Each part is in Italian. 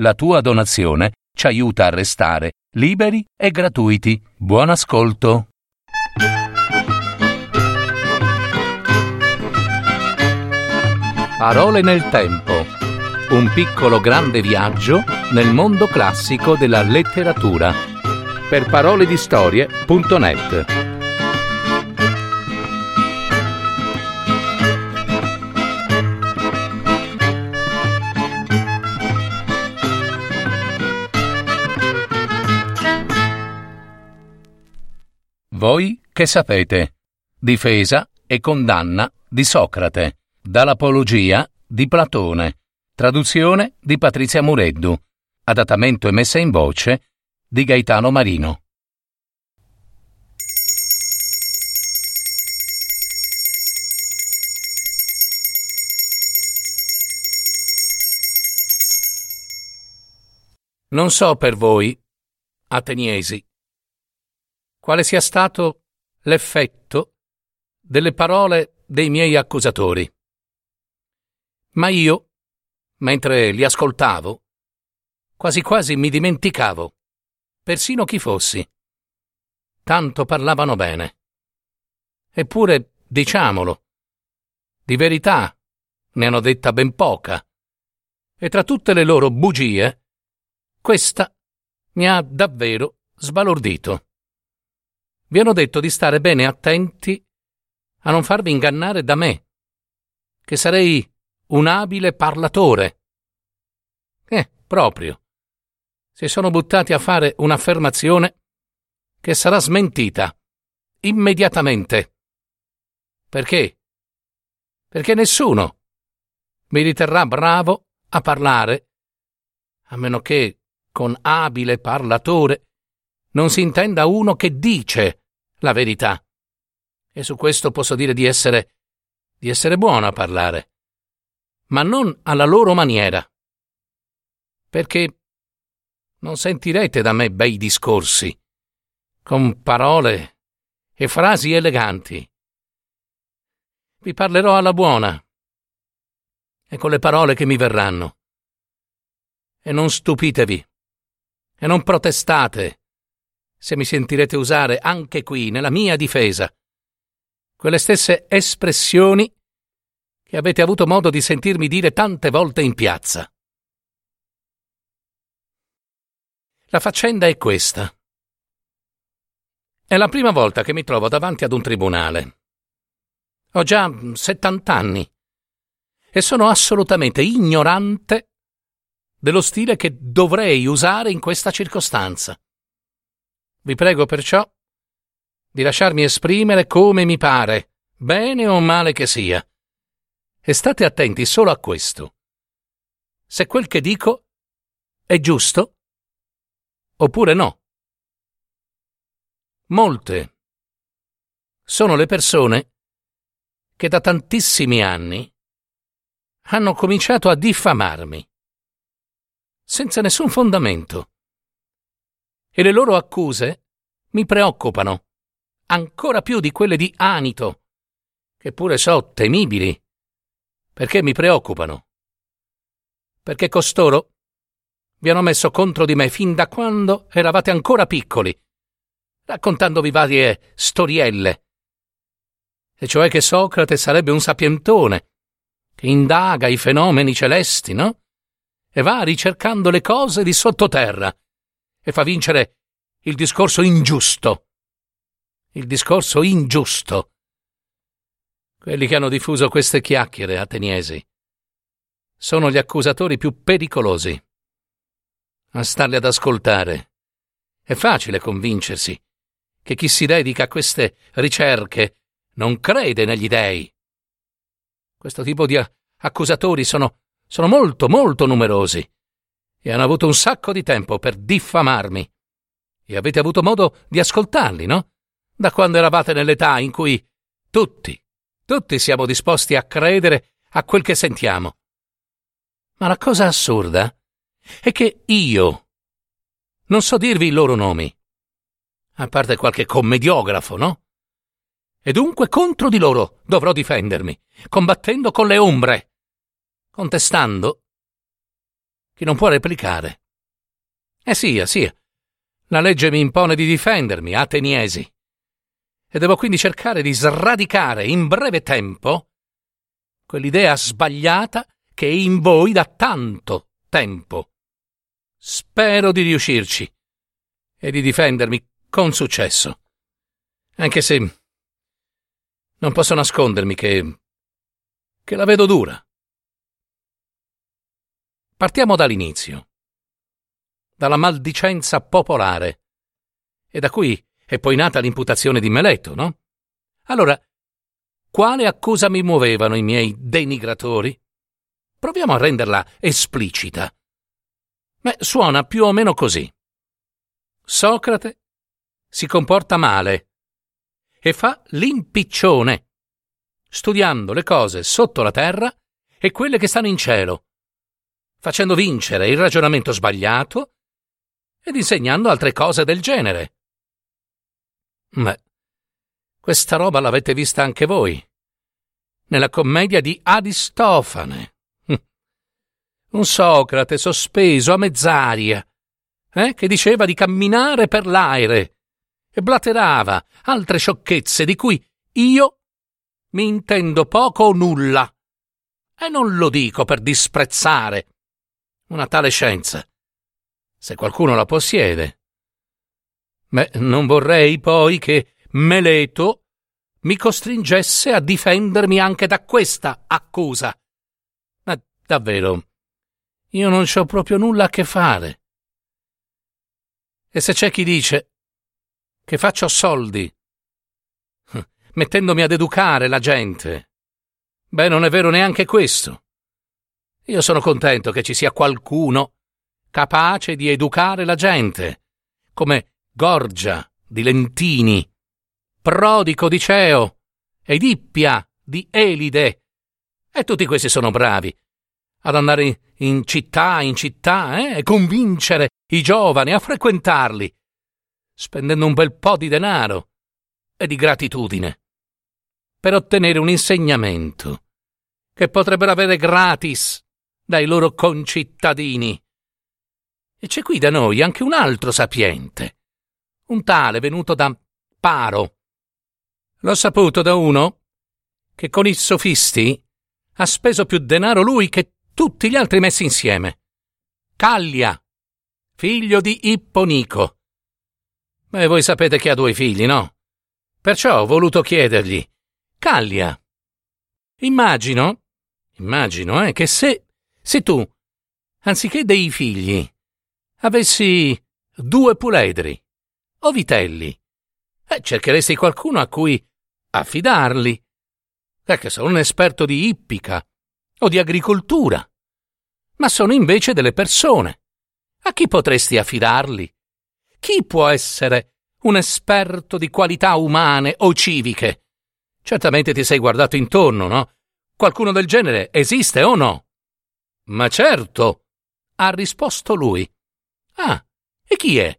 La tua donazione ci aiuta a restare liberi e gratuiti. Buon ascolto. Parole nel tempo. Un piccolo grande viaggio nel mondo classico della letteratura. Per paroledistorie.net Voi che sapete? Difesa e condanna di Socrate, dall'Apologia di Platone, traduzione di Patrizia Mureddu, adattamento e messa in voce di Gaetano Marino. Non so per voi, ateniesi, quale sia stato l'effetto delle parole dei miei accusatori. Ma io, mentre li ascoltavo, quasi quasi mi dimenticavo, persino chi fossi. Tanto parlavano bene. Eppure, diciamolo, di verità ne hanno detta ben poca, e tra tutte le loro bugie, questa mi ha davvero sbalordito. Vi hanno detto di stare bene attenti a non farvi ingannare da me, che sarei un abile parlatore. Eh, proprio. Si sono buttati a fare un'affermazione che sarà smentita immediatamente. Perché? Perché nessuno mi riterrà bravo a parlare, a meno che con abile parlatore non si intenda uno che dice la verità. E su questo posso dire di essere di essere buono a parlare, ma non alla loro maniera. Perché non sentirete da me bei discorsi, con parole e frasi eleganti. Vi parlerò alla buona e con le parole che mi verranno. E non stupitevi e non protestate se mi sentirete usare anche qui, nella mia difesa, quelle stesse espressioni che avete avuto modo di sentirmi dire tante volte in piazza. La faccenda è questa. È la prima volta che mi trovo davanti ad un tribunale. Ho già 70 anni e sono assolutamente ignorante dello stile che dovrei usare in questa circostanza. Vi prego perciò di lasciarmi esprimere come mi pare, bene o male che sia. E state attenti solo a questo. Se quel che dico è giusto oppure no. Molte sono le persone che da tantissimi anni hanno cominciato a diffamarmi, senza nessun fondamento e le loro accuse mi preoccupano, ancora più di quelle di Anito, che pure so temibili. Perché mi preoccupano? Perché costoro vi hanno messo contro di me fin da quando eravate ancora piccoli, raccontandovi varie storielle. E cioè che Socrate sarebbe un sapientone, che indaga i fenomeni celesti, no? E va ricercando le cose di sottoterra e fa vincere il discorso ingiusto. Il discorso ingiusto. Quelli che hanno diffuso queste chiacchiere ateniesi sono gli accusatori più pericolosi. A starli ad ascoltare è facile convincersi che chi si dedica a queste ricerche non crede negli dei. Questo tipo di accusatori sono, sono molto, molto numerosi e hanno avuto un sacco di tempo per diffamarmi. E avete avuto modo di ascoltarli, no? Da quando eravate nell'età in cui tutti, tutti siamo disposti a credere a quel che sentiamo. Ma la cosa assurda è che io non so dirvi i loro nomi, a parte qualche commediografo, no? E dunque contro di loro dovrò difendermi, combattendo con le ombre, contestando chi non può replicare. Eh sì, sì, la legge mi impone di difendermi, ateniesi, e devo quindi cercare di sradicare in breve tempo quell'idea sbagliata che è in voi da tanto tempo. Spero di riuscirci e di difendermi con successo, anche se non posso nascondermi che che la vedo dura. Partiamo dall'inizio, dalla maldicenza popolare, e da qui è poi nata l'imputazione di Meleto, no? Allora, quale accusa mi muovevano i miei denigratori? Proviamo a renderla esplicita. Beh, suona più o meno così. Socrate si comporta male e fa l'impiccione, studiando le cose sotto la terra e quelle che stanno in cielo facendo vincere il ragionamento sbagliato ed insegnando altre cose del genere. Beh, questa roba l'avete vista anche voi, nella commedia di Aristofane. Un Socrate sospeso a mezz'aria, eh, che diceva di camminare per l'aere e blaterava altre sciocchezze di cui io mi intendo poco o nulla. E non lo dico per disprezzare una tale scienza, se qualcuno la possiede. Beh, non vorrei poi che Meleto mi costringesse a difendermi anche da questa accusa. Ma davvero, io non ci ho proprio nulla a che fare. E se c'è chi dice che faccio soldi, mettendomi ad educare la gente, beh, non è vero neanche questo. Io sono contento che ci sia qualcuno capace di educare la gente, come Gorgia di Lentini, Prodico di Ceo ed Ippia di Elide. E tutti questi sono bravi ad andare in città in città eh, e convincere i giovani a frequentarli, spendendo un bel po' di denaro e di gratitudine, per ottenere un insegnamento che potrebbero avere gratis dai loro concittadini. E c'è qui da noi anche un altro sapiente, un tale venuto da Paro. L'ho saputo da uno che con i sofisti ha speso più denaro lui che tutti gli altri messi insieme. Callia, figlio di Ipponico. Beh, voi sapete che ha due figli, no? Perciò ho voluto chiedergli. Callia. Immagino, immagino, eh, che se se tu, anziché dei figli, avessi due puledri o vitelli, eh, cercheresti qualcuno a cui affidarli, perché sono un esperto di ippica o di agricoltura, ma sono invece delle persone. A chi potresti affidarli? Chi può essere un esperto di qualità umane o civiche? Certamente ti sei guardato intorno, no? Qualcuno del genere esiste o no? Ma certo, ha risposto lui. Ah, e chi è?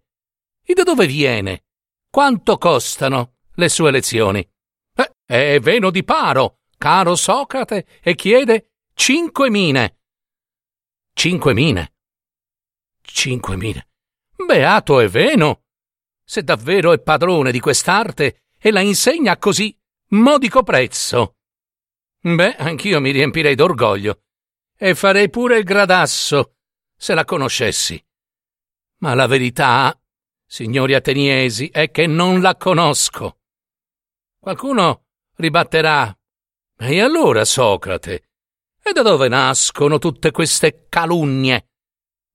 E da dove viene? Quanto costano le sue lezioni? Eh, è Veno di Paro, caro Socrate, e chiede cinque mine. Cinque mine? Cinque mine. Beato è Veno! Se davvero è padrone di quest'arte e la insegna a così modico prezzo. Beh, anch'io mi riempirei d'orgoglio e farei pure il gradasso se la conoscessi. Ma la verità, signori ateniesi, è che non la conosco. Qualcuno ribatterà. E allora, Socrate? E da dove nascono tutte queste calunnie?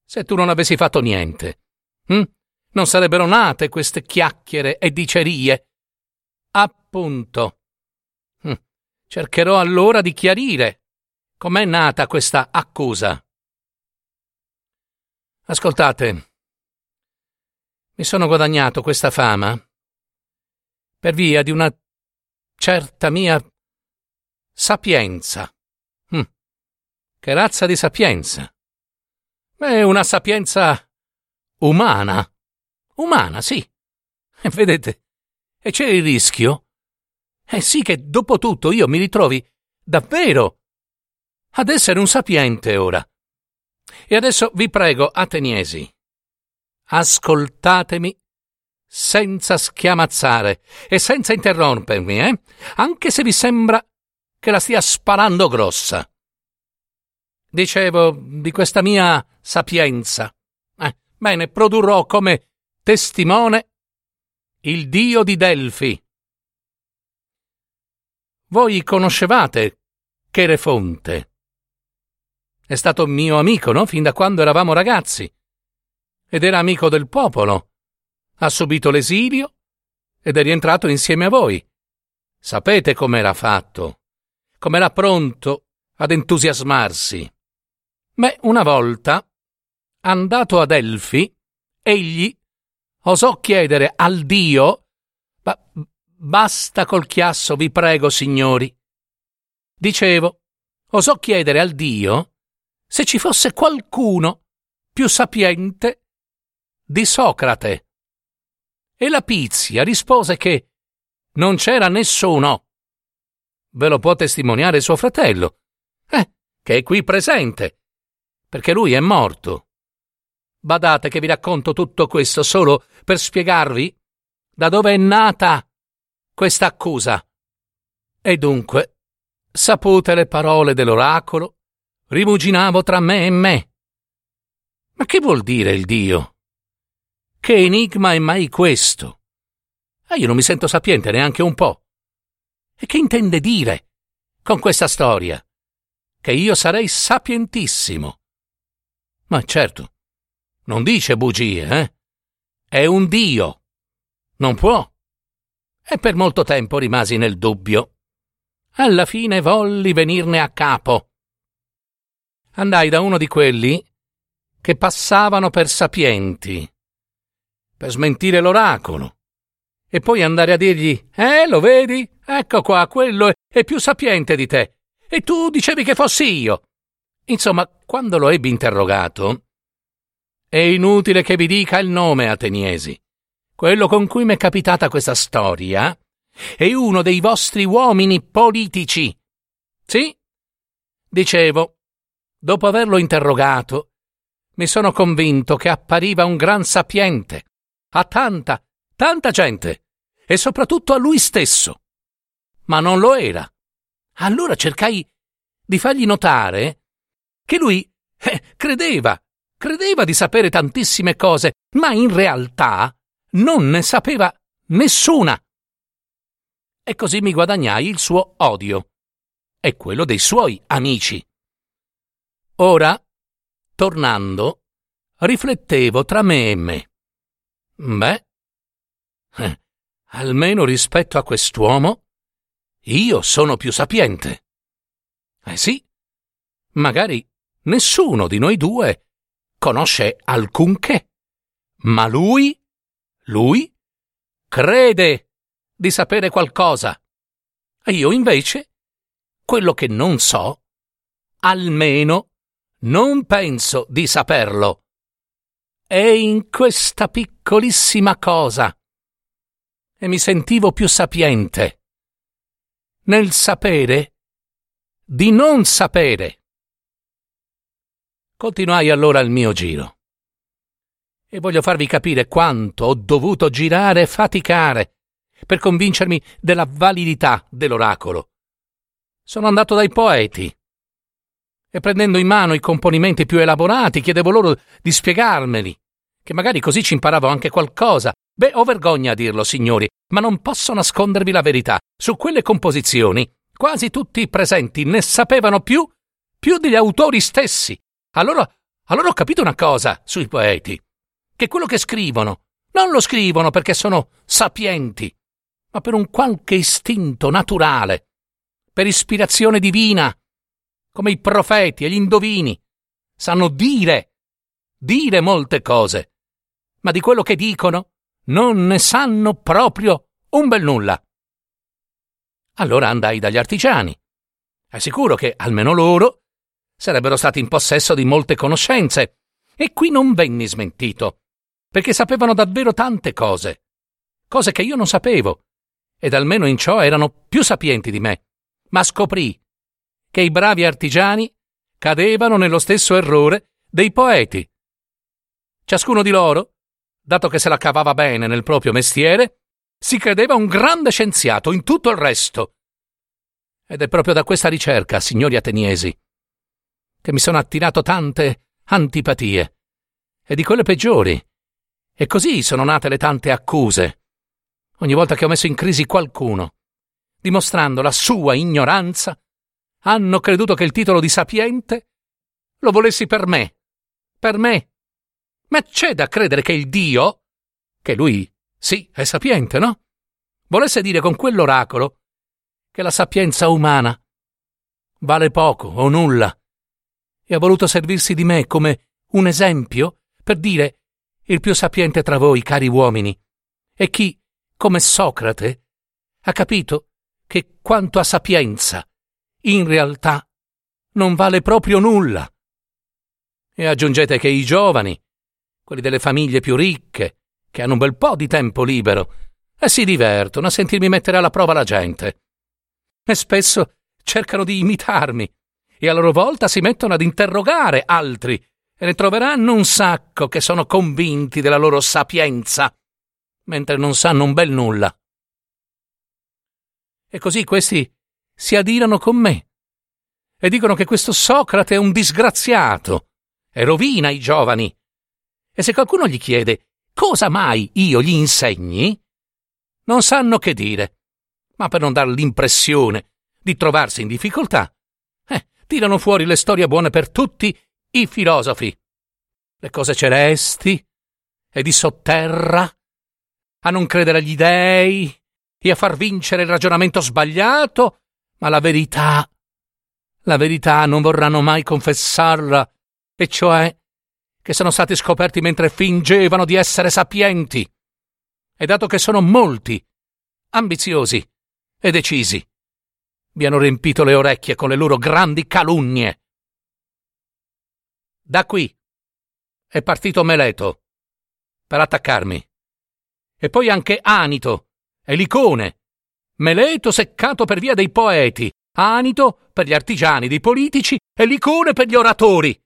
Se tu non avessi fatto niente, hm? non sarebbero nate queste chiacchiere e dicerie. Appunto. Hm. Cercherò allora di chiarire Com'è nata questa accusa? Ascoltate, mi sono guadagnato questa fama per via di una certa mia sapienza. Hm. Che razza di sapienza? È una sapienza umana. Umana, sì. E vedete, e c'è il rischio. Eh sì che dopo tutto io mi ritrovi davvero ad essere un sapiente ora. E adesso vi prego, ateniesi, ascoltatemi senza schiamazzare e senza interrompermi, eh? Anche se vi sembra che la stia sparando grossa. Dicevo di questa mia sapienza. Eh, bene, produrrò come testimone il dio di Delfi. Voi conoscevate Cherefonte. È stato mio amico, no? Fin da quando eravamo ragazzi. Ed era amico del popolo ha subito l'esilio ed è rientrato insieme a voi. Sapete com'era fatto, com'era pronto ad entusiasmarsi. Beh, una volta, andato ad Elfi, egli osò chiedere al Dio ba- basta col chiasso, vi prego, signori. Dicevo, osò chiedere al Dio se ci fosse qualcuno più sapiente di Socrate. E la Pizia rispose che non c'era nessuno. Ve lo può testimoniare suo fratello, eh, che è qui presente, perché lui è morto. Badate che vi racconto tutto questo solo per spiegarvi da dove è nata questa accusa. E dunque, sapute le parole dell'oracolo, rimuginavo tra me e me. Ma che vuol dire il Dio? Che enigma è mai questo? Ah, io non mi sento sapiente neanche un po'. E che intende dire con questa storia? Che io sarei sapientissimo. Ma certo, non dice bugie, eh? È un Dio. Non può. E per molto tempo rimasi nel dubbio. Alla fine volli venirne a capo. Andai da uno di quelli che passavano per sapienti per smentire l'oracolo. E poi andare a dirgli: Eh, lo vedi? Ecco qua, quello è più sapiente di te. E tu dicevi che fossi io. Insomma, quando lo ebbi interrogato, è inutile che vi dica il nome, Ateniesi. Quello con cui mi è capitata questa storia è uno dei vostri uomini politici. Sì? Dicevo, dopo averlo interrogato, mi sono convinto che appariva un gran sapiente a tanta, tanta gente e soprattutto a lui stesso. Ma non lo era. Allora cercai di fargli notare che lui eh, credeva, credeva di sapere tantissime cose, ma in realtà non ne sapeva nessuna. E così mi guadagnai il suo odio e quello dei suoi amici. Ora, tornando, riflettevo tra me e me. Beh, eh, almeno rispetto a quest'uomo, io sono più sapiente. Eh sì, magari nessuno di noi due conosce alcunché, ma lui, lui, crede di sapere qualcosa. Io invece, quello che non so, almeno non penso di saperlo è in questa piccolissima cosa. E mi sentivo più sapiente. Nel sapere di non sapere. Continuai allora il mio giro. E voglio farvi capire quanto ho dovuto girare e faticare per convincermi della validità dell'oracolo. Sono andato dai poeti e prendendo in mano i componimenti più elaborati chiedevo loro di spiegarmeli, che magari così ci imparavo anche qualcosa. Beh, ho vergogna a dirlo, signori, ma non posso nascondervi la verità. Su quelle composizioni quasi tutti i presenti ne sapevano più, più degli autori stessi. Allora, allora ho capito una cosa sui poeti, che quello che scrivono non lo scrivono perché sono sapienti, ma per un qualche istinto naturale, per ispirazione divina, come i profeti e gli indovini. Sanno dire, dire molte cose, ma di quello che dicono non ne sanno proprio un bel nulla. Allora andai dagli artigiani. È sicuro che almeno loro sarebbero stati in possesso di molte conoscenze, e qui non venni smentito, perché sapevano davvero tante cose, cose che io non sapevo, ed almeno in ciò erano più sapienti di me. Ma scoprì che i bravi artigiani cadevano nello stesso errore dei poeti. Ciascuno di loro, dato che se la cavava bene nel proprio mestiere, si credeva un grande scienziato in tutto il resto. Ed è proprio da questa ricerca, signori ateniesi, che mi sono attirato tante antipatie, e di quelle peggiori. E così sono nate le tante accuse. Ogni volta che ho messo in crisi qualcuno, dimostrando la sua ignoranza, hanno creduto che il titolo di sapiente lo volessi per me. Per me. Ma c'è da credere che il Dio, che lui, sì, è sapiente, no? Volesse dire con quell'oracolo che la sapienza umana vale poco o nulla e ha voluto servirsi di me come un esempio per dire il più sapiente tra voi, cari uomini, è chi, come Socrate, ha capito che quanto a sapienza, in realtà, non vale proprio nulla. E aggiungete che i giovani, quelli delle famiglie più ricche, che hanno un bel po' di tempo libero, e si divertono a sentirmi mettere alla prova la gente. E spesso cercano di imitarmi, e a loro volta si mettono ad interrogare altri, e ne troveranno un sacco che sono convinti della loro sapienza, mentre non sanno un bel nulla. E così questi si adirano con me. E dicono che questo Socrate è un disgraziato e rovina i giovani. E se qualcuno gli chiede cosa mai io gli insegni, non sanno che dire, ma per non dar l'impressione di trovarsi in difficoltà, eh, tirano fuori le storie buone per tutti i filosofi, le cose celesti e di sotterra, a non credere agli dei e a far vincere il ragionamento sbagliato, ma la verità, la verità non vorranno mai confessarla, e cioè che sono stati scoperti mentre fingevano di essere sapienti. E dato che sono molti, ambiziosi e decisi, vi hanno riempito le orecchie con le loro grandi calunnie. Da qui è partito Meleto per attaccarmi. E poi anche Anito e Licone. Meleto seccato per via dei poeti, Anito per gli artigiani, dei politici e Licone per gli oratori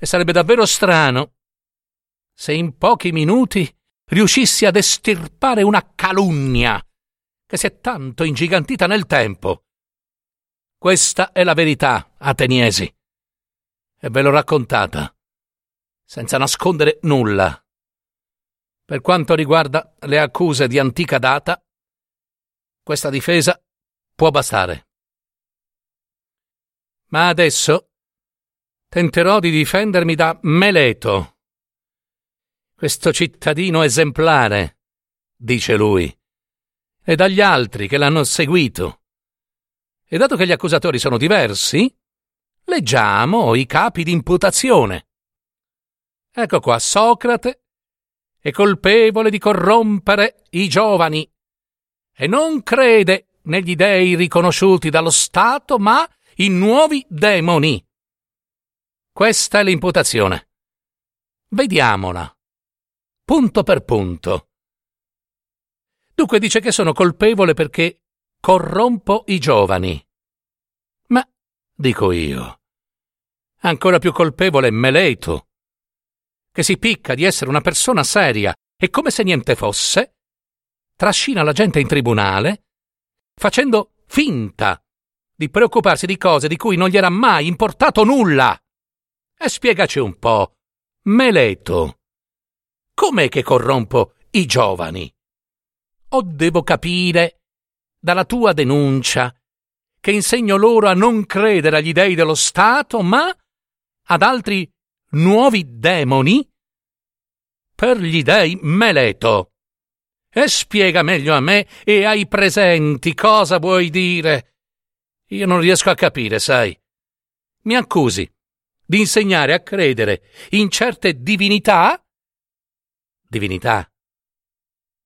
e sarebbe davvero strano se in pochi minuti riuscissi ad estirpare una calunnia che si è tanto ingigantita nel tempo. Questa è la verità, ateniesi, e ve l'ho raccontata, senza nascondere nulla. Per quanto riguarda le accuse di antica data, questa difesa può bastare. Ma adesso tenterò di difendermi da Meleto. Questo cittadino esemplare, dice lui, e dagli altri che l'hanno seguito. E dato che gli accusatori sono diversi, leggiamo i capi di imputazione. Ecco qua, Socrate è colpevole di corrompere i giovani e non crede negli dei riconosciuti dallo Stato, ma in nuovi demoni. Questa è l'imputazione. Vediamola. Punto per punto. Dunque dice che sono colpevole perché corrompo i giovani. Ma, dico io, ancora più colpevole è Meleto, che si picca di essere una persona seria e come se niente fosse, trascina la gente in tribunale, facendo finta di preoccuparsi di cose di cui non gli era mai importato nulla. E spiegaci un po', Meleto, com'è che corrompo i giovani? O devo capire, dalla tua denuncia, che insegno loro a non credere agli dei dello Stato, ma ad altri nuovi demoni? Per gli dei Meleto. E spiega meglio a me e ai presenti cosa vuoi dire. Io non riesco a capire, sai. Mi accusi di insegnare a credere in certe divinità? Divinità.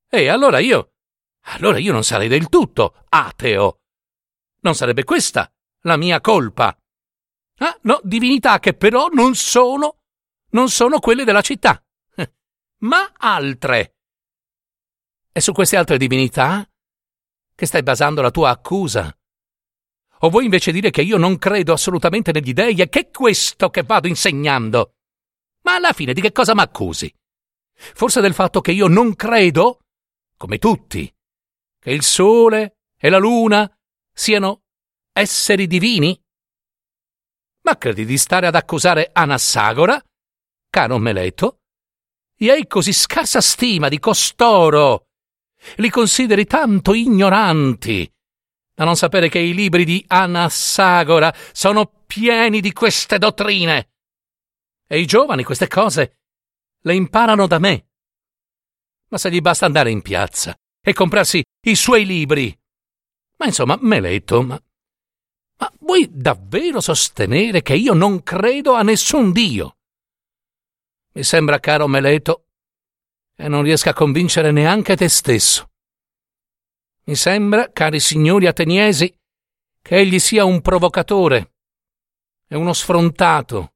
E allora io, allora io non sarei del tutto ateo. Non sarebbe questa la mia colpa. Ah, no, divinità che però non sono, non sono quelle della città, ma altre. E su queste altre divinità che stai basando la tua accusa? O vuoi invece dire che io non credo assolutamente negli dei e che è questo che vado insegnando? Ma alla fine di che cosa m'accusi? Forse del fatto che io non credo, come tutti, che il sole e la luna siano esseri divini? Ma credi di stare ad accusare Anassagora, caro Meleto? E hai così scarsa stima di costoro? Li consideri tanto ignoranti da non sapere che i libri di Anassagora sono pieni di queste dottrine. E i giovani queste cose le imparano da me. Ma se gli basta andare in piazza e comprarsi i suoi libri. Ma insomma, Meleto, ma, ma vuoi davvero sostenere che io non credo a nessun Dio? Mi sembra, caro Meleto, che non riesca a convincere neanche te stesso. Mi sembra, cari signori ateniesi, che egli sia un provocatore e uno sfrontato,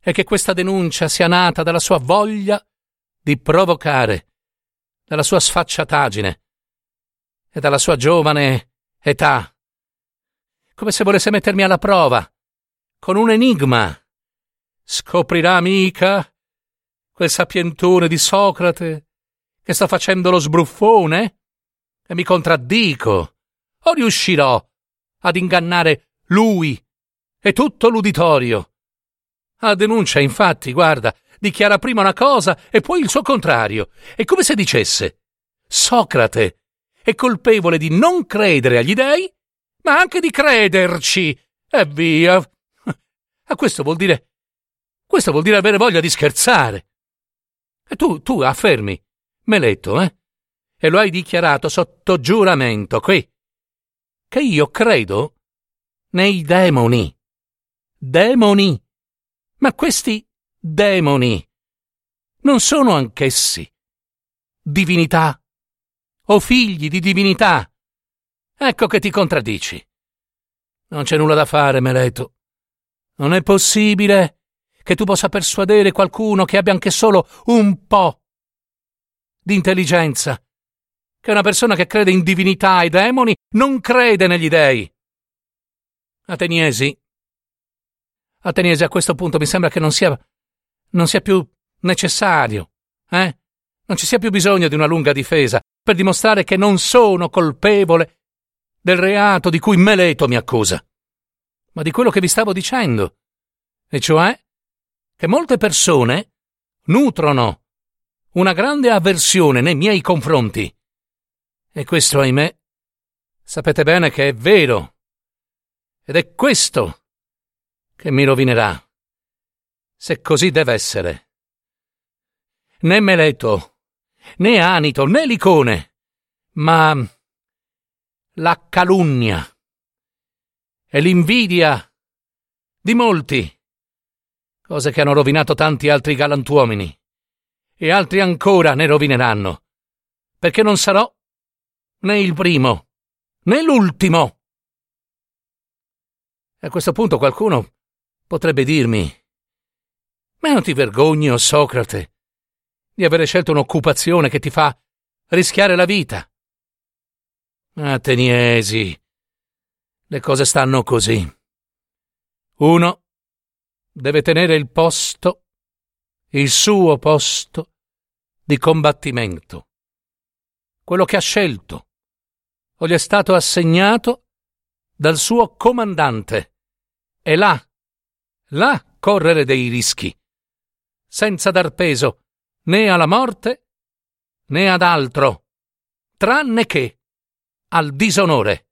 e che questa denuncia sia nata dalla sua voglia di provocare, dalla sua sfacciataggine e dalla sua giovane età, come se volesse mettermi alla prova, con un enigma. Scoprirà mica quel sapientone di Socrate che sta facendo lo sbruffone? E mi contraddico. O riuscirò ad ingannare lui e tutto l'uditorio? A denuncia, infatti, guarda, dichiara prima una cosa e poi il suo contrario. È come se dicesse Socrate è colpevole di non credere agli dei, ma anche di crederci. E via. A questo vuol dire. Questo vuol dire avere voglia di scherzare. E tu, tu affermi, Meleto, eh? E lo hai dichiarato sotto giuramento qui, che io credo nei demoni. Demoni. Ma questi demoni non sono anch'essi divinità o figli di divinità. Ecco che ti contraddici. Non c'è nulla da fare, Meleto. Non è possibile che tu possa persuadere qualcuno che abbia anche solo un po' di intelligenza, che una persona che crede in divinità e demoni non crede negli dei. Ateniesi. Ateniesi, a questo punto mi sembra che non sia, non sia più necessario, eh? Non ci sia più bisogno di una lunga difesa per dimostrare che non sono colpevole del reato di cui Meleto mi accusa, ma di quello che vi stavo dicendo, e cioè che molte persone nutrono una grande avversione nei miei confronti. E questo, ahimè, sapete bene che è vero. Ed è questo che mi rovinerà, se così deve essere. Né Meleto, né Anito, né Licone, ma la calunnia e l'invidia di molti cose che hanno rovinato tanti altri galantuomini. E altri ancora ne rovineranno. Perché non sarò né il primo, né l'ultimo. A questo punto qualcuno potrebbe dirmi: Ma non ti vergogni, oh Socrate, di avere scelto un'occupazione che ti fa rischiare la vita? Ateniesi, le cose stanno così. Uno deve tenere il posto, il suo posto di combattimento, quello che ha scelto o gli è stato assegnato dal suo comandante, e là, là correre dei rischi, senza dar peso né alla morte né ad altro, tranne che al disonore.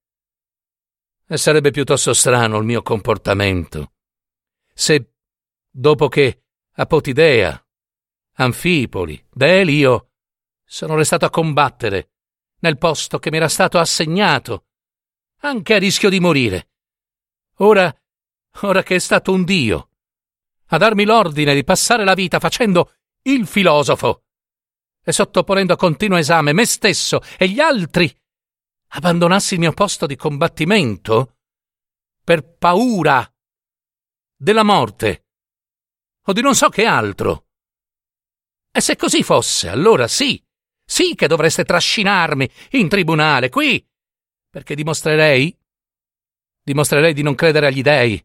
E sarebbe piuttosto strano il mio comportamento se dopo che Apotidea, Anfipoli, Delio sono restato a combattere nel posto che mi era stato assegnato, anche a rischio di morire. Ora, ora che è stato un Dio, a darmi l'ordine di passare la vita facendo il filosofo e sottoponendo a continuo esame me stesso e gli altri, abbandonassi il mio posto di combattimento per paura della morte o di non so che altro. E se così fosse, allora sì, sì che dovreste trascinarmi in tribunale, qui, perché dimostrerei, dimostrerei di non credere agli dei,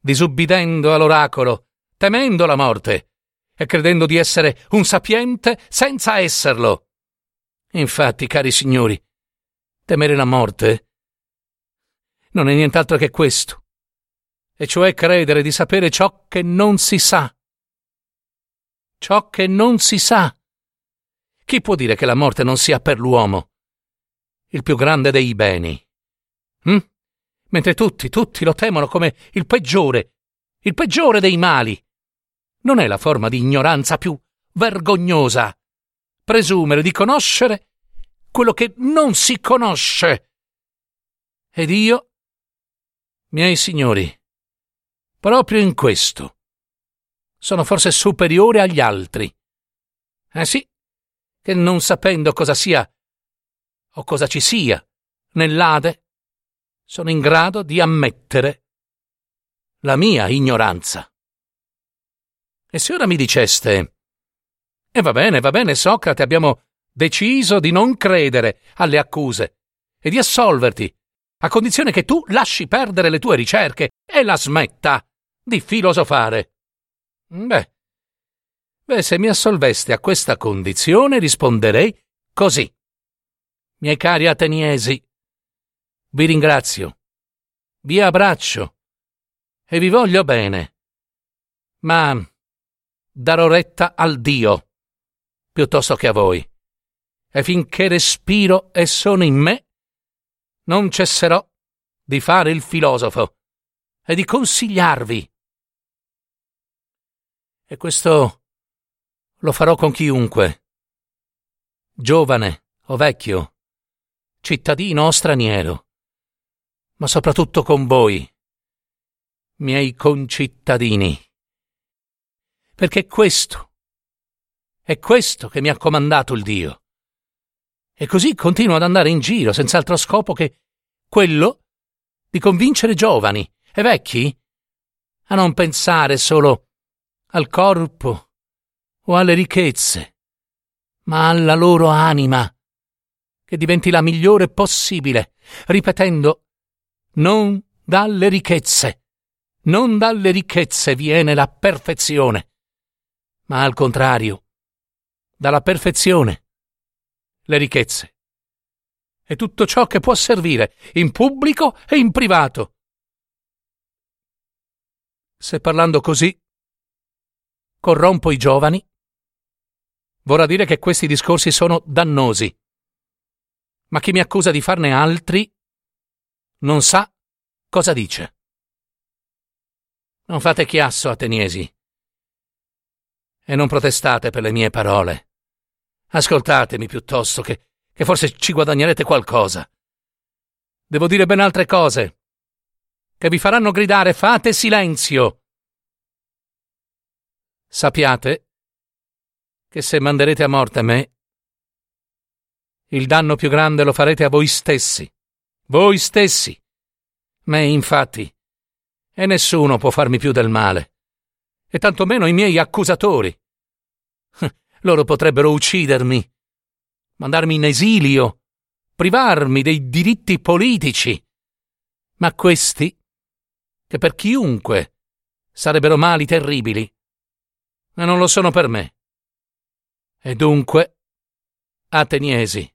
disubbidendo all'oracolo, temendo la morte, e credendo di essere un sapiente senza esserlo. Infatti, cari signori, temere la morte non è nient'altro che questo, e cioè credere di sapere ciò che non si sa. Ciò che non si sa. Chi può dire che la morte non sia per l'uomo il più grande dei beni? Hm? Mentre tutti, tutti lo temono come il peggiore, il peggiore dei mali. Non è la forma di ignoranza più vergognosa presumere di conoscere quello che non si conosce. Ed io, miei signori, proprio in questo, sono forse superiore agli altri. Eh sì, che non sapendo cosa sia o cosa ci sia nell'Ade, sono in grado di ammettere la mia ignoranza. E se ora mi diceste, e va bene, va bene, Socrate, abbiamo deciso di non credere alle accuse e di assolverti, a condizione che tu lasci perdere le tue ricerche e la smetta di filosofare. Beh, beh, se mi assolveste a questa condizione risponderei così. Miei cari ateniesi, vi ringrazio, vi abbraccio e vi voglio bene, ma darò retta al Dio piuttosto che a voi, e finché respiro e sono in me, non cesserò di fare il filosofo e di consigliarvi. E questo lo farò con chiunque, giovane o vecchio, cittadino o straniero, ma soprattutto con voi, miei concittadini. Perché questo, è questo che mi ha comandato il Dio. E così continuo ad andare in giro senza altro scopo che quello di convincere giovani e vecchi a non pensare solo al corpo o alle ricchezze, ma alla loro anima che diventi la migliore possibile, ripetendo non dalle ricchezze, non dalle ricchezze viene la perfezione, ma al contrario, dalla perfezione, le ricchezze e tutto ciò che può servire in pubblico e in privato. Se parlando così corrompo i giovani, vorrà dire che questi discorsi sono dannosi ma chi mi accusa di farne altri non sa cosa dice. Non fate chiasso, ateniesi, e non protestate per le mie parole. Ascoltatemi piuttosto, che, che forse ci guadagnerete qualcosa. Devo dire ben altre cose, che vi faranno gridare fate silenzio. Sappiate che se manderete a morte me, il danno più grande lo farete a voi stessi. Voi stessi. Me, infatti. E nessuno può farmi più del male. E tantomeno i miei accusatori. Loro potrebbero uccidermi, mandarmi in esilio, privarmi dei diritti politici. Ma questi, che per chiunque sarebbero mali terribili, ma non lo sono per me. E dunque, ateniesi,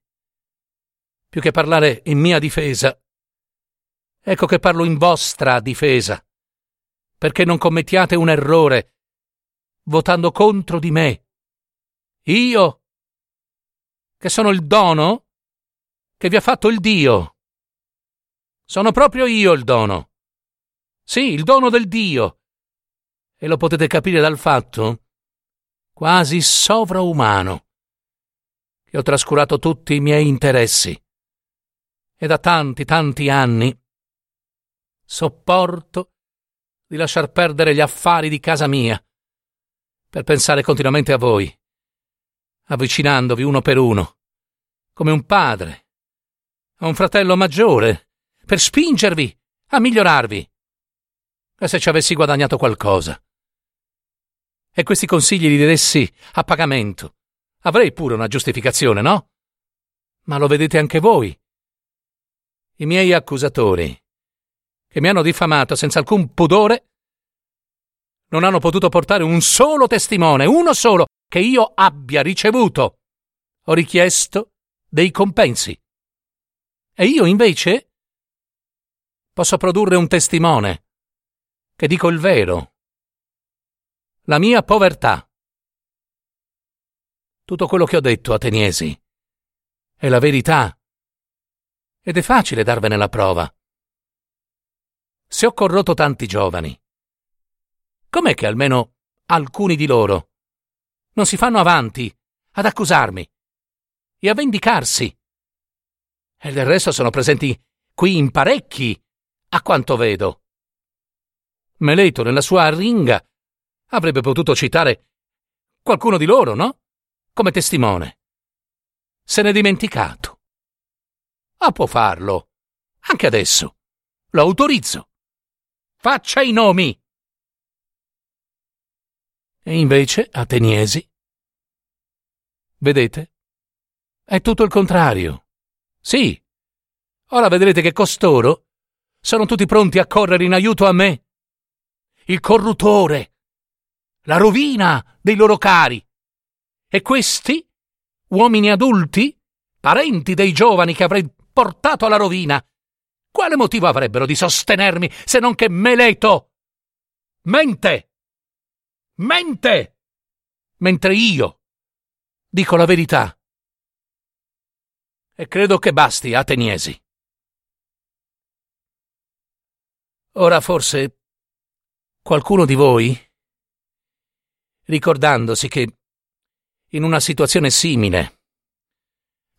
più che parlare in mia difesa. Ecco che parlo in vostra difesa, perché non commettiate un errore votando contro di me. Io, che sono il dono che vi ha fatto il Dio. Sono proprio io il dono. Sì, il dono del Dio. E lo potete capire dal fatto quasi sovraumano che ho trascurato tutti i miei interessi e da tanti, tanti anni sopporto di lasciar perdere gli affari di casa mia per pensare continuamente a voi, avvicinandovi uno per uno, come un padre, a un fratello maggiore, per spingervi a migliorarvi. E se ci avessi guadagnato qualcosa. E questi consigli li dessi a pagamento. Avrei pure una giustificazione, no? Ma lo vedete anche voi i miei accusatori, che mi hanno diffamato senza alcun pudore, non hanno potuto portare un solo testimone, uno solo, che io abbia ricevuto. Ho richiesto dei compensi. E io invece posso produrre un testimone che dico il vero. La mia povertà. Tutto quello che ho detto, Ateniesi, è la verità. Ed è facile darvene la prova. Se ho corrotto tanti giovani, com'è che almeno alcuni di loro non si fanno avanti ad accusarmi e a vendicarsi? E del resto sono presenti qui in parecchi, a quanto vedo. Meleto, nella sua arringa, avrebbe potuto citare qualcuno di loro, no? Come testimone. Se n'è dimenticato. Ah, può farlo. Anche adesso. Lo autorizzo. Faccia i nomi. E invece, Ateniesi. Vedete? È tutto il contrario. Sì. Ora vedrete che costoro sono tutti pronti a correre in aiuto a me. Il corruttore. La rovina dei loro cari. E questi, uomini adulti, parenti dei giovani che avrei portato alla rovina, quale motivo avrebbero di sostenermi se non che Meleto? Mente! Mente! Mentre io dico la verità. E credo che basti, Ateniesi. Ora forse qualcuno di voi, ricordandosi che in una situazione simile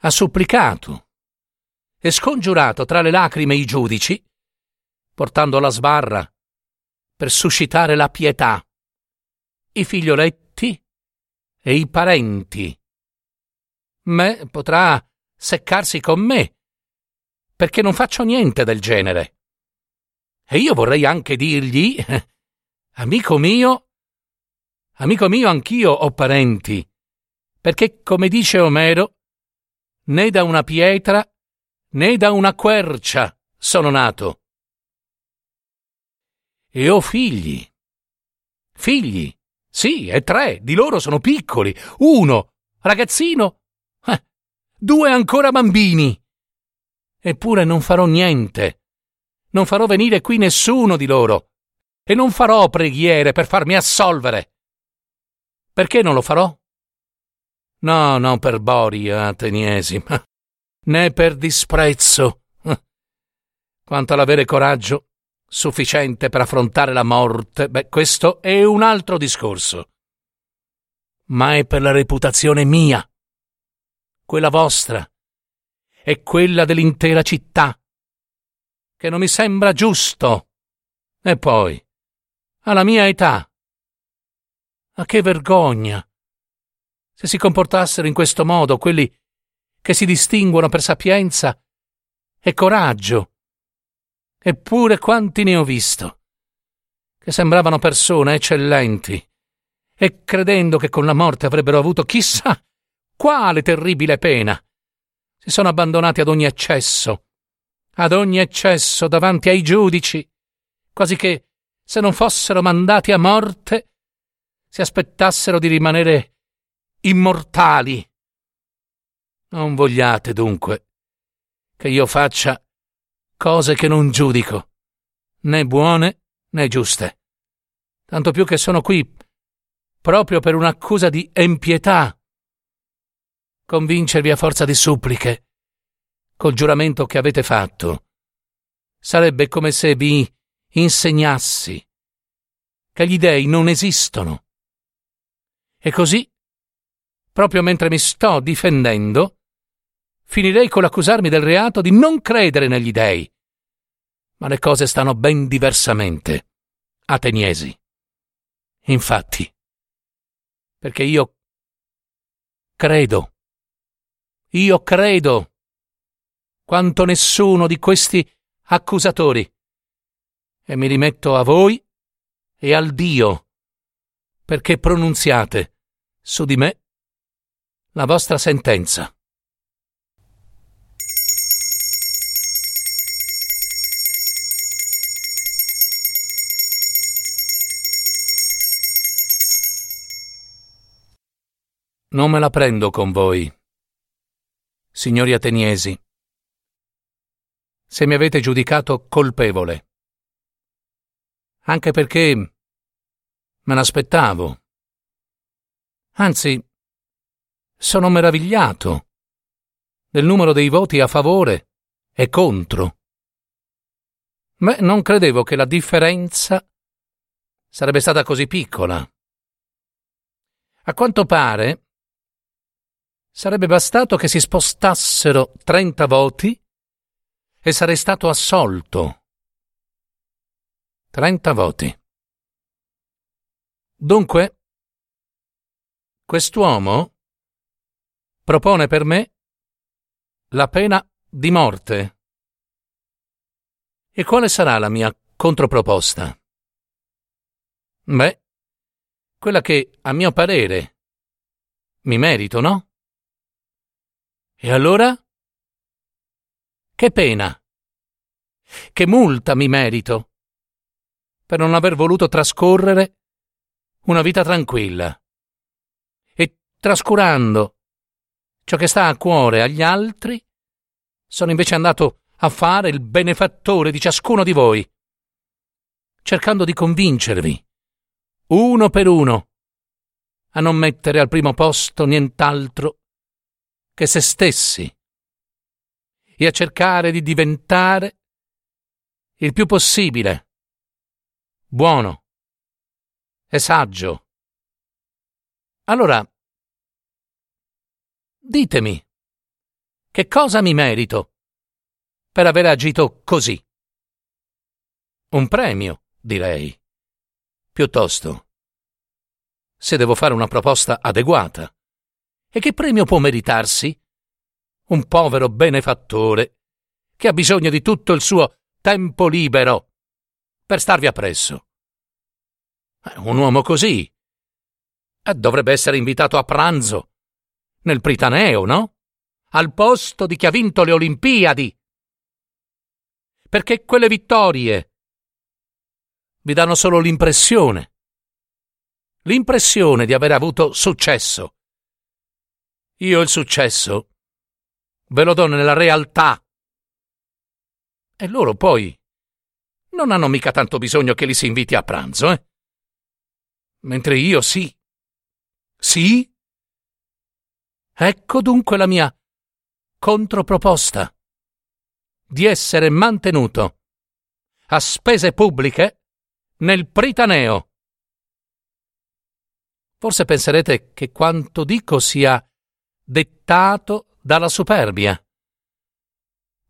ha supplicato e scongiurato tra le lacrime i giudici, portando la sbarra per suscitare la pietà, i figlioletti e i parenti. Me potrà seccarsi con me, perché non faccio niente del genere. E io vorrei anche dirgli, amico mio, amico mio, anch'io ho parenti, perché, come dice Omero, né da una pietra né da una quercia sono nato. E ho figli. Figli, sì, e tre, di loro sono piccoli. Uno, ragazzino, eh, due ancora bambini. Eppure non farò niente. Non farò venire qui nessuno di loro. E non farò preghiere per farmi assolvere. Perché non lo farò? No, non per Boria, Ateniesi, ma né per disprezzo, quanto all'avere coraggio sufficiente per affrontare la morte, beh, questo è un altro discorso. Ma è per la reputazione mia, quella vostra e quella dell'intera città, che non mi sembra giusto. E poi, alla mia età, a che vergogna! Se si comportassero in questo modo quelli che si distinguono per sapienza e coraggio. Eppure quanti ne ho visto, che sembravano persone eccellenti, e credendo che con la morte avrebbero avuto chissà quale terribile pena, si sono abbandonati ad ogni eccesso, ad ogni eccesso davanti ai giudici, quasi che, se non fossero mandati a morte, si aspettassero di rimanere immortali non vogliate, dunque, che io faccia cose che non giudico, né buone né giuste. Tanto più che sono qui proprio per un'accusa di empietà. Convincervi a forza di suppliche, col giuramento che avete fatto, sarebbe come se vi insegnassi che gli dei non esistono. E così, proprio mentre mi sto difendendo, finirei con l'accusarmi del reato di non credere negli dei. Ma le cose stanno ben diversamente. Ateniesi. Infatti. Perché io credo. Io credo. Quanto nessuno di questi accusatori. E mi rimetto a voi e al Dio, perché pronunziate su di me la vostra sentenza. Non me la prendo con voi, signori ateniesi, se mi avete giudicato colpevole, anche perché me l'aspettavo. Anzi, sono meravigliato del numero dei voti a favore e contro. Ma non credevo che la differenza sarebbe stata così piccola. A quanto pare sarebbe bastato che si spostassero 30 voti e sarei stato assolto. 30 voti. Dunque, quest'uomo propone per me la pena di morte. E quale sarà la mia controproposta? Beh, quella che, a mio parere, mi merito, no? E allora? Che pena? Che multa mi merito per non aver voluto trascorrere una vita tranquilla trascurando ciò che sta a cuore agli altri, sono invece andato a fare il benefattore di ciascuno di voi, cercando di convincervi, uno per uno, a non mettere al primo posto nient'altro che se stessi e a cercare di diventare il più possibile buono e saggio. Allora, ditemi, che cosa mi merito per aver agito così? Un premio, direi. Piuttosto, se devo fare una proposta adeguata. E che premio può meritarsi? Un povero benefattore che ha bisogno di tutto il suo tempo libero per starvi appresso. Eh, un uomo così eh, dovrebbe essere invitato a pranzo nel Pritaneo, no? Al posto di chi ha vinto le Olimpiadi. Perché quelle vittorie vi danno solo l'impressione. L'impressione di aver avuto successo. Io il successo ve lo do nella realtà. E loro poi non hanno mica tanto bisogno che li si inviti a pranzo, eh? Mentre io sì. Sì? Ecco dunque la mia controproposta di essere mantenuto a spese pubbliche nel Pritaneo. Forse penserete che quanto dico sia dettato dalla superbia.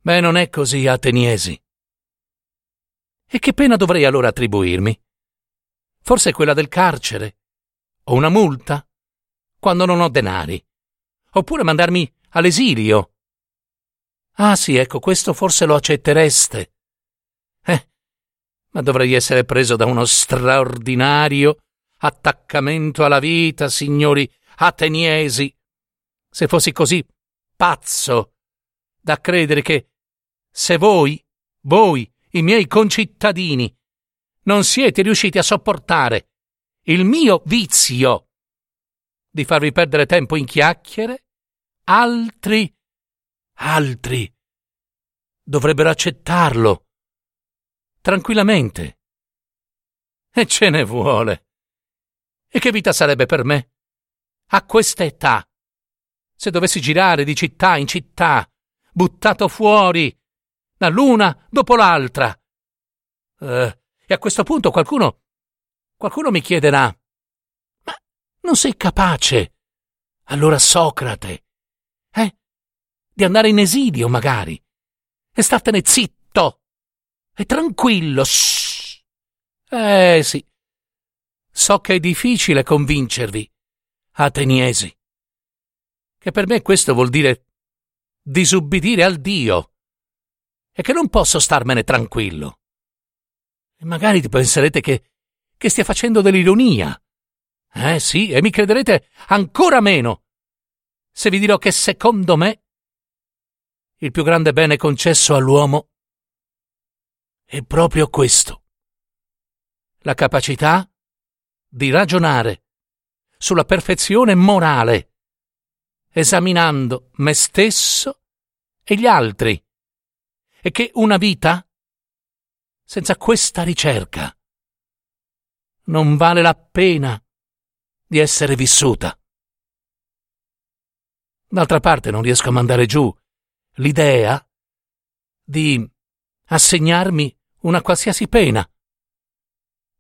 Beh, non è così, ateniesi. E che pena dovrei allora attribuirmi? Forse quella del carcere? O una multa? Quando non ho denari? Oppure mandarmi all'esilio? Ah sì, ecco, questo forse lo accettereste. Eh, ma dovrei essere preso da uno straordinario attaccamento alla vita, signori ateniesi se fossi così pazzo da credere che se voi, voi, i miei concittadini, non siete riusciti a sopportare il mio vizio di farvi perdere tempo in chiacchiere, altri, altri dovrebbero accettarlo tranquillamente. E ce ne vuole. E che vita sarebbe per me? A questa età se dovessi girare di città in città, buttato fuori, la l'una dopo l'altra. Uh, e a questo punto qualcuno, qualcuno mi chiederà, ma non sei capace, allora Socrate, eh? Di andare in esilio magari, e startene zitto, e tranquillo, shh. Eh sì, so che è difficile convincervi, ateniesi che per me questo vuol dire disubbidire al Dio e che non posso starmene tranquillo. E magari penserete che, che stia facendo dell'ironia. Eh sì, e mi crederete ancora meno se vi dirò che secondo me il più grande bene concesso all'uomo è proprio questo. La capacità di ragionare sulla perfezione morale esaminando me stesso e gli altri, e che una vita senza questa ricerca non vale la pena di essere vissuta. D'altra parte non riesco a mandare giù l'idea di assegnarmi una qualsiasi pena.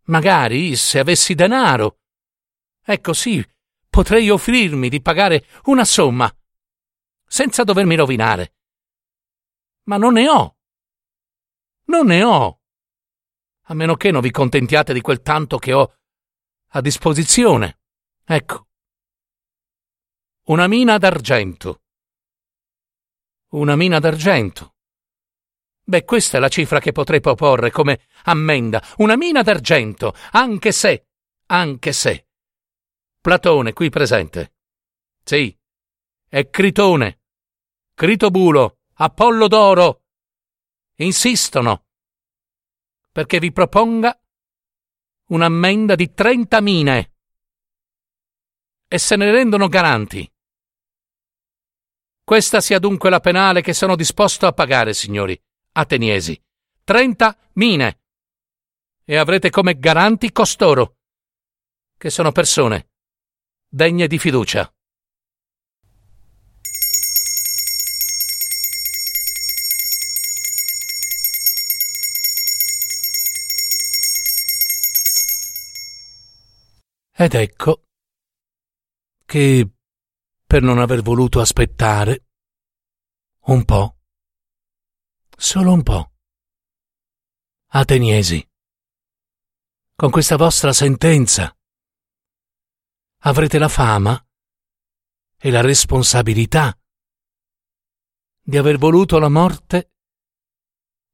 Magari, se avessi denaro, ecco sì, potrei offrirmi di pagare una somma, senza dovermi rovinare. Ma non ne ho. Non ne ho. A meno che non vi contentiate di quel tanto che ho a disposizione. Ecco. Una mina d'argento. Una mina d'argento. Beh, questa è la cifra che potrei proporre come ammenda. Una mina d'argento, anche se, anche se. Platone, qui presente. Sì, è Critone, Critobulo, Apollo d'Oro. Insistono perché vi proponga un'ammenda di trenta mine e se ne rendono garanti. Questa sia dunque la penale che sono disposto a pagare, signori ateniesi. Trenta mine. E avrete come garanti costoro, che sono persone degne di fiducia. Ed ecco che per non aver voluto aspettare un po', solo un po'. Ateniesi, con questa vostra sentenza avrete la fama e la responsabilità di aver voluto la morte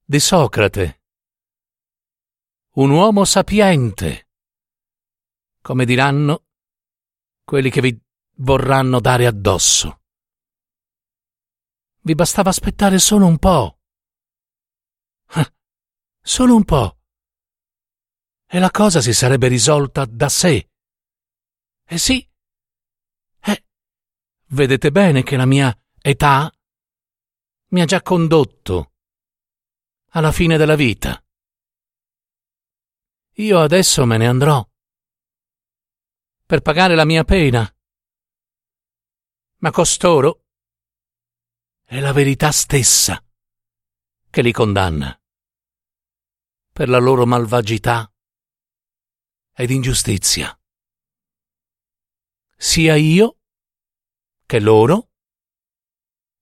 di Socrate, un uomo sapiente, come diranno quelli che vi vorranno dare addosso. Vi bastava aspettare solo un po'. Ah, solo un po'. E la cosa si sarebbe risolta da sé. Eh sì. Eh, vedete bene che la mia età mi ha già condotto alla fine della vita. Io adesso me ne andrò per pagare la mia pena ma costoro è la verità stessa che li condanna per la loro malvagità ed ingiustizia. Sia io che loro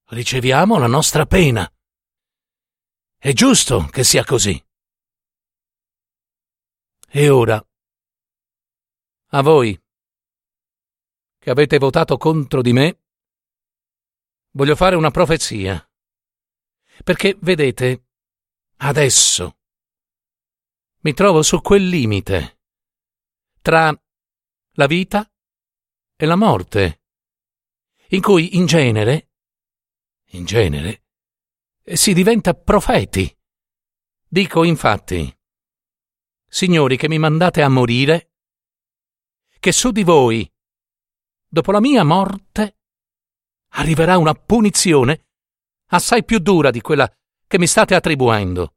riceviamo la nostra pena. È giusto che sia così. E ora, a voi che avete votato contro di me, voglio fare una profezia. Perché, vedete, adesso mi trovo su quel limite tra la vita e la morte, in cui in genere, in genere, si diventa profeti. Dico infatti, signori che mi mandate a morire, che su di voi, dopo la mia morte, arriverà una punizione assai più dura di quella che mi state attribuendo.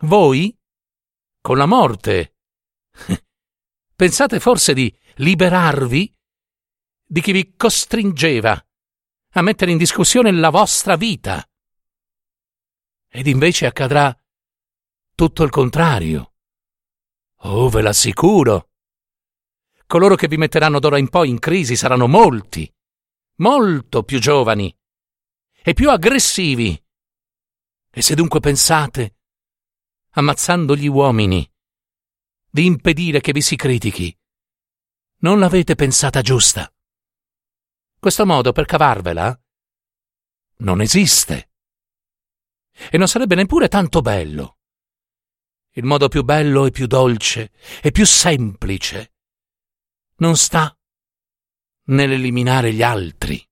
Voi, con la morte, pensate forse di liberarvi di chi vi costringeva a mettere in discussione la vostra vita. Ed invece accadrà tutto il contrario. Oh, ve l'assicuro. Coloro che vi metteranno d'ora in poi in crisi saranno molti molto più giovani e più aggressivi. E se dunque pensate, ammazzando gli uomini, di impedire che vi si critichi, non l'avete pensata giusta. Questo modo per cavarvela non esiste. E non sarebbe neppure tanto bello. Il modo più bello e più dolce e più semplice non sta nell'eliminare gli altri,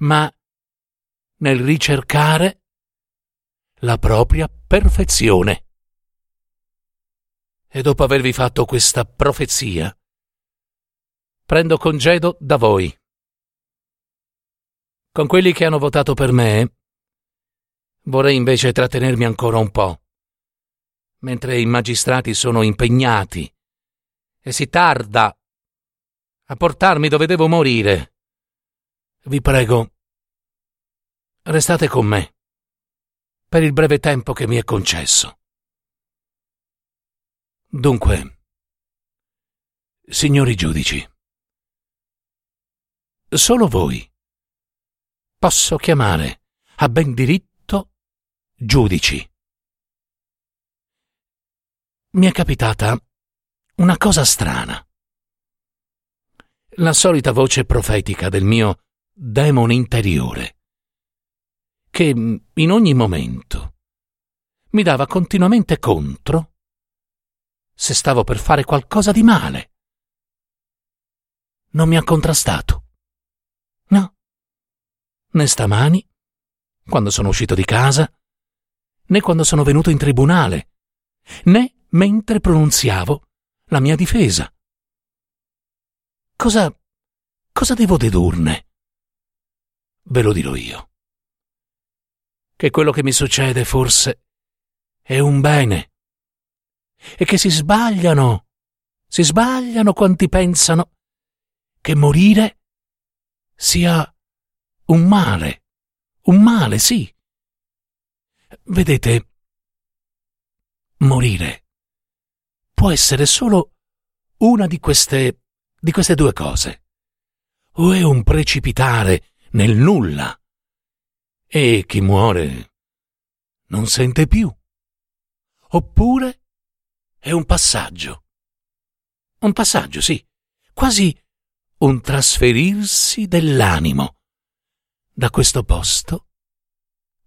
ma nel ricercare la propria perfezione. E dopo avervi fatto questa profezia, prendo congedo da voi. Con quelli che hanno votato per me, vorrei invece trattenermi ancora un po', mentre i magistrati sono impegnati e si tarda a portarmi dove devo morire. Vi prego, restate con me per il breve tempo che mi è concesso. Dunque, signori giudici, solo voi posso chiamare a ben diritto giudici. Mi è capitata una cosa strana. La solita voce profetica del mio demone interiore, che in ogni momento mi dava continuamente contro se stavo per fare qualcosa di male. Non mi ha contrastato. No né stamani, quando sono uscito di casa, né quando sono venuto in tribunale, né mentre pronunziavo la mia difesa. Cosa. cosa devo dedurne? Ve lo dirò io. Che quello che mi succede forse è un bene e che si sbagliano, si sbagliano quanti pensano che morire sia un male. Un male, sì. Vedete, morire può essere solo una di queste di queste due cose. O è un precipitare nel nulla e chi muore non sente più. Oppure è un passaggio. Un passaggio, sì, quasi un trasferirsi dell'animo da questo posto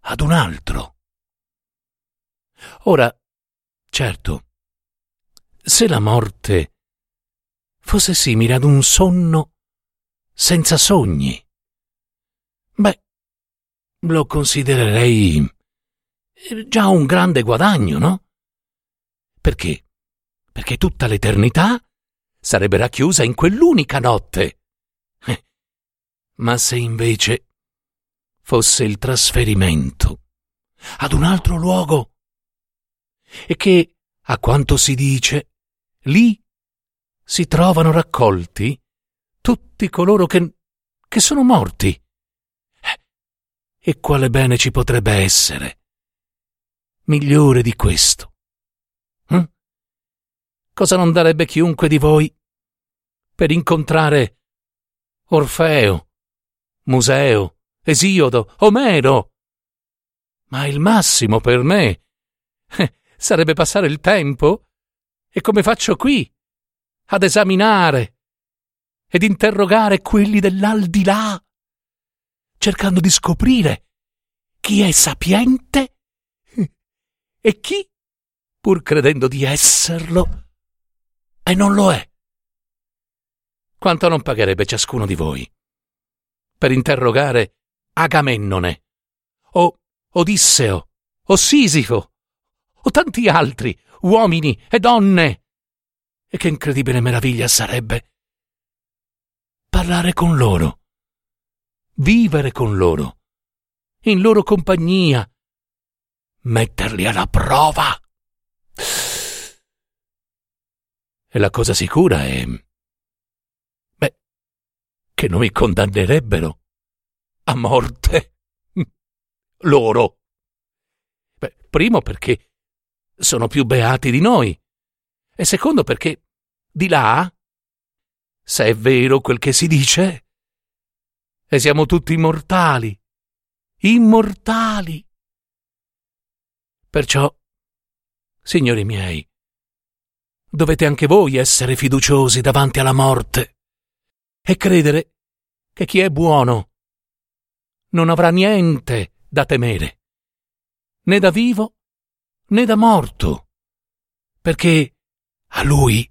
ad un altro. Ora, certo, se la morte fosse simile ad un sonno senza sogni, beh, lo considererei già un grande guadagno, no? Perché? Perché tutta l'eternità sarebbe racchiusa in quell'unica notte. Eh, ma se invece fosse il trasferimento ad un altro luogo e che, a quanto si dice, lì si trovano raccolti tutti coloro che, che sono morti. Eh, e quale bene ci potrebbe essere? Migliore di questo. Hm? Cosa non darebbe chiunque di voi per incontrare Orfeo, Museo, Esiodo, Omero. Ma il massimo per me eh, sarebbe passare il tempo, e come faccio qui, ad esaminare ed interrogare quelli dell'aldilà, cercando di scoprire chi è sapiente e chi, pur credendo di esserlo, e non lo è. Quanto non pagherebbe ciascuno di voi per interrogare Agamennone, o Odisseo, o Sisifo, o tanti altri uomini e donne. E che incredibile meraviglia sarebbe parlare con loro, vivere con loro, in loro compagnia, metterli alla prova. E la cosa sicura è... beh, che non mi condannerebbero a morte. Loro. Beh, primo perché sono più beati di noi e secondo perché di là, se è vero quel che si dice, e siamo tutti immortali, immortali. Perciò, signori miei, dovete anche voi essere fiduciosi davanti alla morte e credere che chi è buono non avrà niente da temere, né da vivo né da morto, perché a lui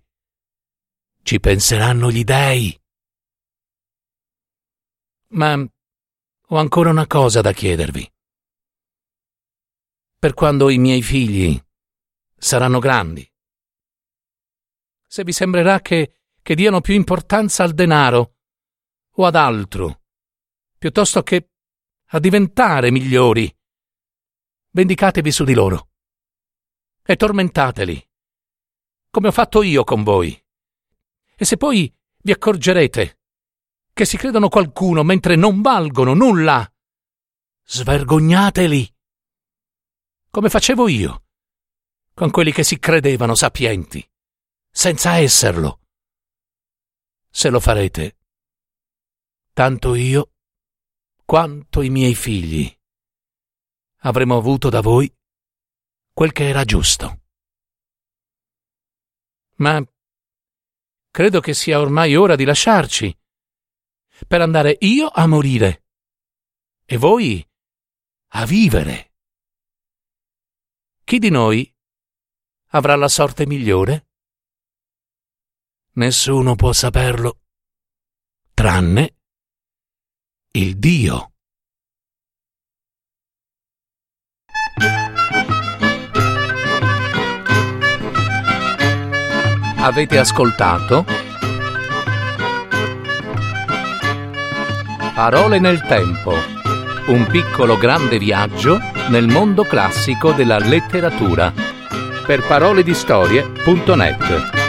ci penseranno gli dèi. Ma ho ancora una cosa da chiedervi. Per quando i miei figli saranno grandi. Se vi sembrerà che, che diano più importanza al denaro o ad altro, piuttosto che a diventare migliori. Vendicatevi su di loro e tormentateli, come ho fatto io con voi. E se poi vi accorgerete che si credono qualcuno mentre non valgono nulla, svergognateli, come facevo io con quelli che si credevano sapienti, senza esserlo. Se lo farete, tanto io quanto i miei figli avremo avuto da voi quel che era giusto. Ma credo che sia ormai ora di lasciarci, per andare io a morire e voi a vivere. Chi di noi avrà la sorte migliore? Nessuno può saperlo, tranne il Dio. Avete ascoltato? Parole nel tempo, un piccolo grande viaggio nel mondo classico della letteratura. Per paroledistorie.net